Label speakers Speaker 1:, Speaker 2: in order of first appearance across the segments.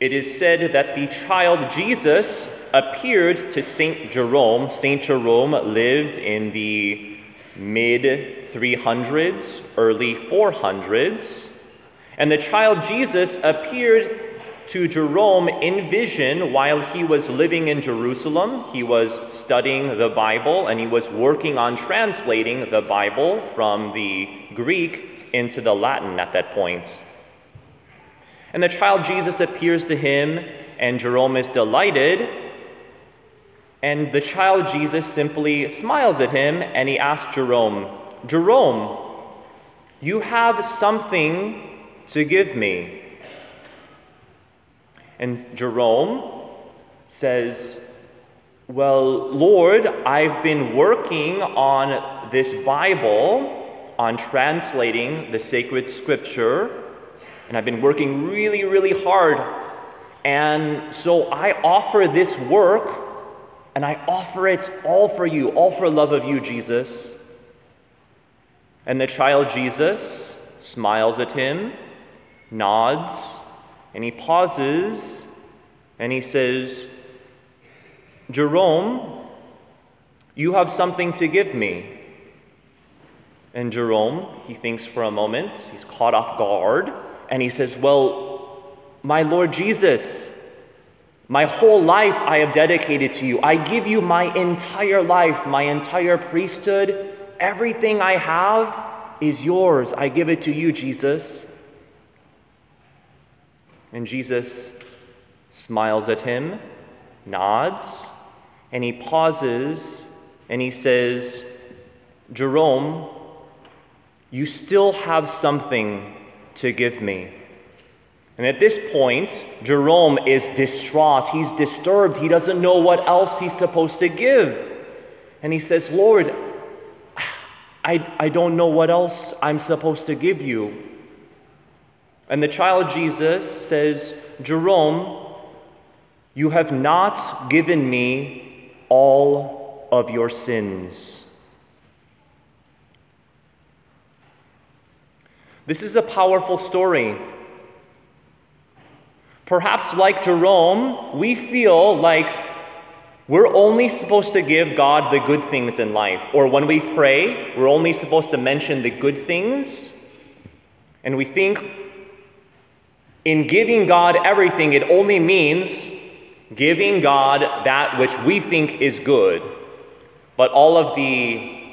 Speaker 1: It is said that the child Jesus appeared to Saint Jerome. Saint Jerome lived in the mid 300s, early 400s. And the child Jesus appeared to Jerome in vision while he was living in Jerusalem. He was studying the Bible and he was working on translating the Bible from the Greek into the Latin at that point. And the child Jesus appears to him, and Jerome is delighted. And the child Jesus simply smiles at him and he asks Jerome, Jerome, you have something to give me. And Jerome says, Well, Lord, I've been working on this Bible, on translating the sacred scripture, and I've been working really, really hard. And so I offer this work, and I offer it all for you, all for love of you, Jesus. And the child Jesus smiles at him, nods, and he pauses and he says, Jerome, you have something to give me. And Jerome, he thinks for a moment, he's caught off guard, and he says, Well, my Lord Jesus, my whole life I have dedicated to you. I give you my entire life, my entire priesthood. Everything I have is yours. I give it to you, Jesus. And Jesus smiles at him, nods, and he pauses and he says, Jerome, you still have something to give me. And at this point, Jerome is distraught. He's disturbed. He doesn't know what else he's supposed to give. And he says, Lord, I, I don't know what else I'm supposed to give you. And the child Jesus says, Jerome, you have not given me all of your sins. This is a powerful story. Perhaps, like Jerome, we feel like we're only supposed to give God the good things in life. Or when we pray, we're only supposed to mention the good things. And we think in giving God everything, it only means giving God that which we think is good. But all of the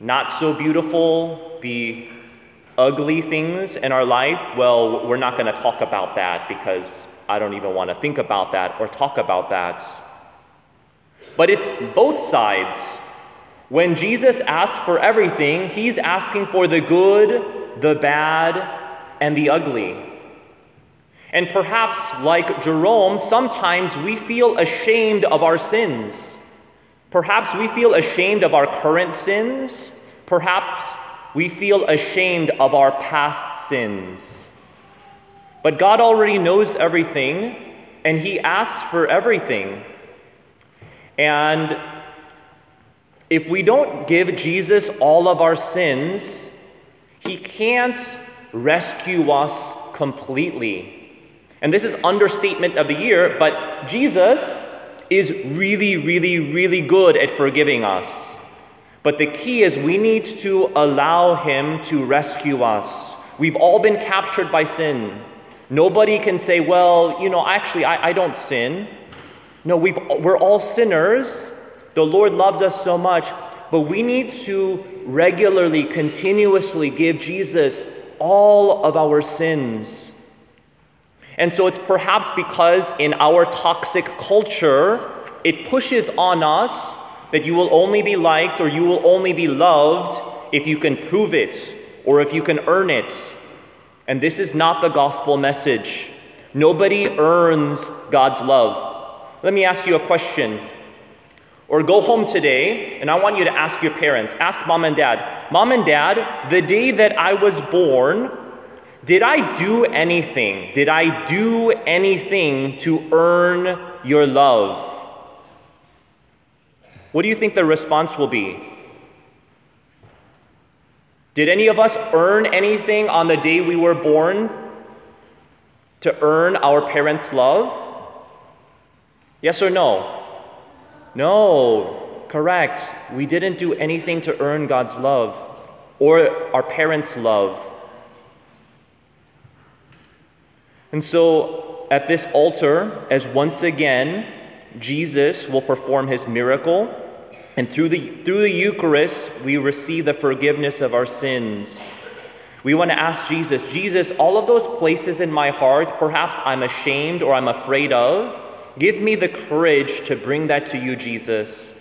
Speaker 1: not so beautiful, the ugly things in our life, well, we're not going to talk about that because I don't even want to think about that or talk about that. But it's both sides. When Jesus asks for everything, he's asking for the good, the bad, and the ugly. And perhaps, like Jerome, sometimes we feel ashamed of our sins. Perhaps we feel ashamed of our current sins. Perhaps we feel ashamed of our past sins. But God already knows everything, and He asks for everything. And if we don't give Jesus all of our sins, He can't rescue us completely. And this is understatement of the year, but Jesus is really, really, really good at forgiving us. But the key is we need to allow Him to rescue us. We've all been captured by sin. Nobody can say, well, you know, actually, I, I don't sin. No, we've, we're all sinners. The Lord loves us so much, but we need to regularly, continuously give Jesus all of our sins. And so it's perhaps because in our toxic culture, it pushes on us that you will only be liked or you will only be loved if you can prove it or if you can earn it. And this is not the gospel message. Nobody earns God's love. Let me ask you a question. Or go home today, and I want you to ask your parents, ask mom and dad, Mom and dad, the day that I was born, did I do anything? Did I do anything to earn your love? What do you think the response will be? Did any of us earn anything on the day we were born? to earn our parents' love? Yes or no? No, correct. We didn't do anything to earn God's love or our parents' love. And so at this altar, as once again Jesus will perform his miracle, and through the, through the Eucharist, we receive the forgiveness of our sins. We want to ask Jesus, Jesus, all of those places in my heart, perhaps I'm ashamed or I'm afraid of, give me the courage to bring that to you, Jesus.